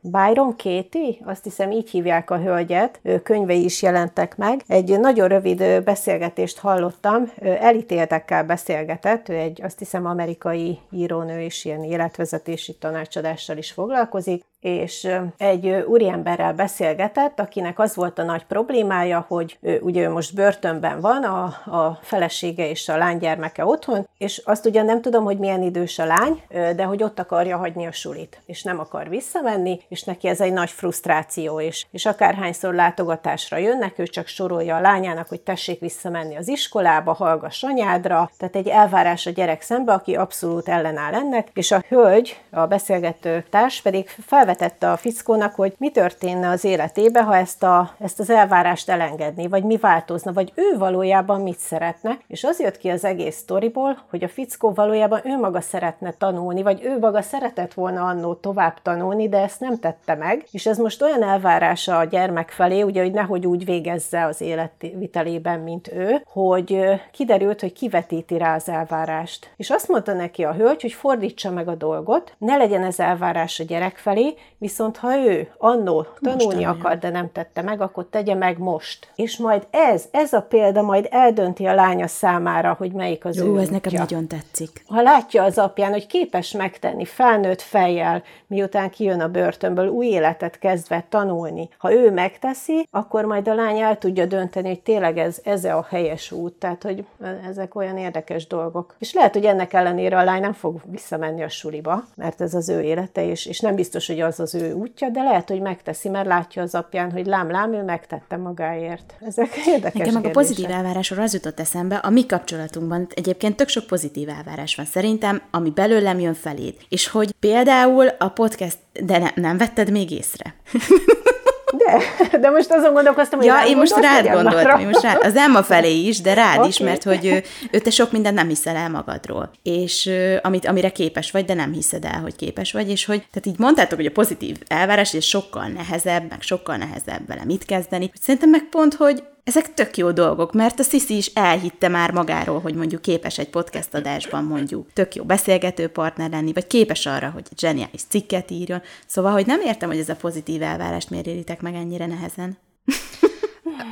Byron Katie, azt hiszem így hívják a hölgyet, könyvei is jelentek meg. Egy nagyon rövid beszélgetést hallottam, elítéltekkel beszélgetett, ő egy azt hiszem amerikai írónő és ilyen életvezetési tanácsadással is foglalkozik, és egy úriemberrel beszélgetett, akinek az volt a nagy problémája, hogy ő, ugye ő most börtönben van, a, a felesége és a lánygyermeke otthon, és azt ugyan nem tudom, hogy milyen idős a lány, de hogy ott akarja hagyni a sulit, és nem akar visszamenni, és neki ez egy nagy frusztráció, és, és akárhányszor látogatásra jönnek, ő csak sorolja a lányának, hogy tessék visszamenni az iskolába, hallgass anyádra, tehát egy elvárás a gyerek szembe, aki abszolút ellenáll ennek, és a hölgy, a beszélgető társ pedig fel felvetette a fickónak, hogy mi történne az életébe, ha ezt, a, ezt az elvárást elengedni, vagy mi változna, vagy ő valójában mit szeretne, és az jött ki az egész sztoriból, hogy a fickó valójában ő maga szeretne tanulni, vagy ő maga szeretett volna annó tovább tanulni, de ezt nem tette meg, és ez most olyan elvárása a gyermek felé, ugye, hogy nehogy úgy végezze az életvitelében, mint ő, hogy kiderült, hogy kivetíti rá az elvárást. És azt mondta neki a hölgy, hogy fordítsa meg a dolgot, ne legyen ez elvárás a gyerek felé, viszont ha ő annó tanulni akar, de nem tette meg, akkor tegye meg most. És majd ez, ez a példa majd eldönti a lánya számára, hogy melyik az Jó, ő ez nekem nagyon tetszik. Ha látja az apján, hogy képes megtenni felnőtt fejjel, miután kijön a börtönből, új életet kezdve tanulni, ha ő megteszi, akkor majd a lány el tudja dönteni, hogy tényleg ez, ez a helyes út. Tehát, hogy ezek olyan érdekes dolgok. És lehet, hogy ennek ellenére a lány nem fog visszamenni a suliba, mert ez az ő élete, és, és nem biztos, hogy az az ő útja, de lehet, hogy megteszi, mert látja az apján, hogy lám-lám, ő megtette magáért. Ezek érdekes Nekem a pozitív elvárásról az jutott eszembe, a mi kapcsolatunkban egyébként tök sok pozitív elvárás van szerintem, ami belőlem jön feléd. És hogy például a podcast, de ne, nem vetted még észre. De, de most azon gondolkoztam, hogy Ja, én most rád gondoltam, én most rád, az Emma felé is, de rád is, Oké. mert hogy ő, ő te sok mindent nem hiszel el magadról, és amit, amire képes vagy, de nem hiszed el, hogy képes vagy, és hogy, tehát így mondtátok, hogy a pozitív elvárás, és sokkal nehezebb, meg sokkal nehezebb vele mit kezdeni, hogy szerintem meg pont, hogy ezek tök jó dolgok, mert a Sisi is elhitte már magáról, hogy mondjuk képes egy podcast adásban mondjuk tök jó beszélgető partner lenni, vagy képes arra, hogy egy zseniális cikket írjon. Szóval, hogy nem értem, hogy ez a pozitív elvárást miért éritek meg ennyire nehezen.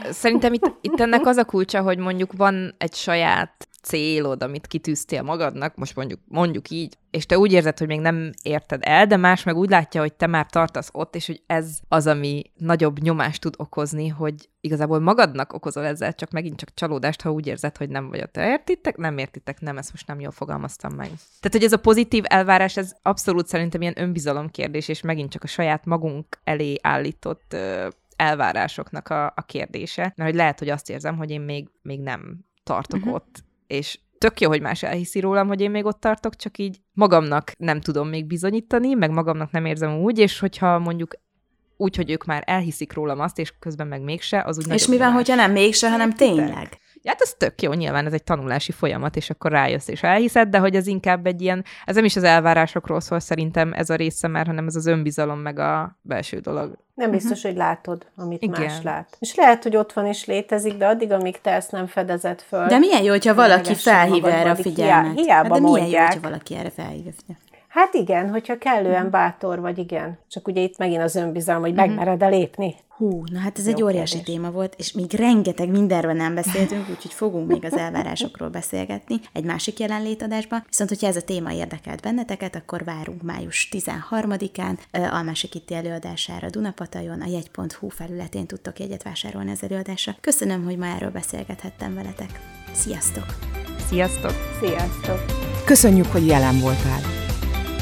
Szerintem itt, itt ennek az a kulcsa, hogy mondjuk van egy saját célod, amit kitűztél magadnak, most mondjuk, mondjuk így, és te úgy érzed, hogy még nem érted el, de más meg úgy látja, hogy te már tartasz ott, és hogy ez az, ami nagyobb nyomást tud okozni, hogy igazából magadnak okozol ezzel, csak megint csak csalódást, ha úgy érzed, hogy nem vagy ott. Értitek? Nem értitek, nem, ezt most nem jól fogalmaztam meg. Tehát, hogy ez a pozitív elvárás, ez abszolút szerintem ilyen önbizalom kérdés, és megint csak a saját magunk elé állított ö, elvárásoknak a, a kérdése, mert hogy lehet, hogy azt érzem, hogy én még, még nem tartok uh-huh. ott, és tök jó, hogy más elhiszi rólam, hogy én még ott tartok, csak így magamnak nem tudom még bizonyítani, meg magamnak nem érzem úgy, és hogyha mondjuk úgy, hogy ők már elhiszik rólam azt, és közben meg mégse, az úgy És mi van, hogyha nem mégse, hanem tényleg? Hát ez tök jó, nyilván ez egy tanulási folyamat, és akkor rájössz és elhiszed, de hogy ez inkább egy ilyen, ez nem is az elvárásokról szól szerintem ez a része már, hanem ez az önbizalom meg a belső dolog. Nem biztos, hogy látod, amit Igen. más lát. És lehet, hogy ott van és létezik, de addig, amíg te ezt nem fedezed föl. De milyen jó, hogyha valaki felhívja erre a figyelmet. hiá- hiába hát de milyen jó, mondják. hogyha valaki erre felhívja a figyelmet. Hát igen, hogyha kellően Mhm. bátor vagy, igen. Csak ugye itt megint az önbizalom, hogy megmered -e lépni. Hú, na hát ez egy Jó óriási kérdés. téma volt, és még rengeteg mindenről nem beszéltünk, úgyhogy fogunk még az elvárásokról beszélgetni egy másik jelenlétadásban. Viszont, hogyha ez a téma érdekelt benneteket, akkor várunk május 13-án ö, Almási Kitti előadására Dunapatajon, a jegy.hu felületén tudtok jegyet vásárolni az előadásra. Köszönöm, hogy ma erről beszélgethettem veletek. Sziasztok! Sziasztok! Sziasztok! Köszönjük, hogy jelen voltál!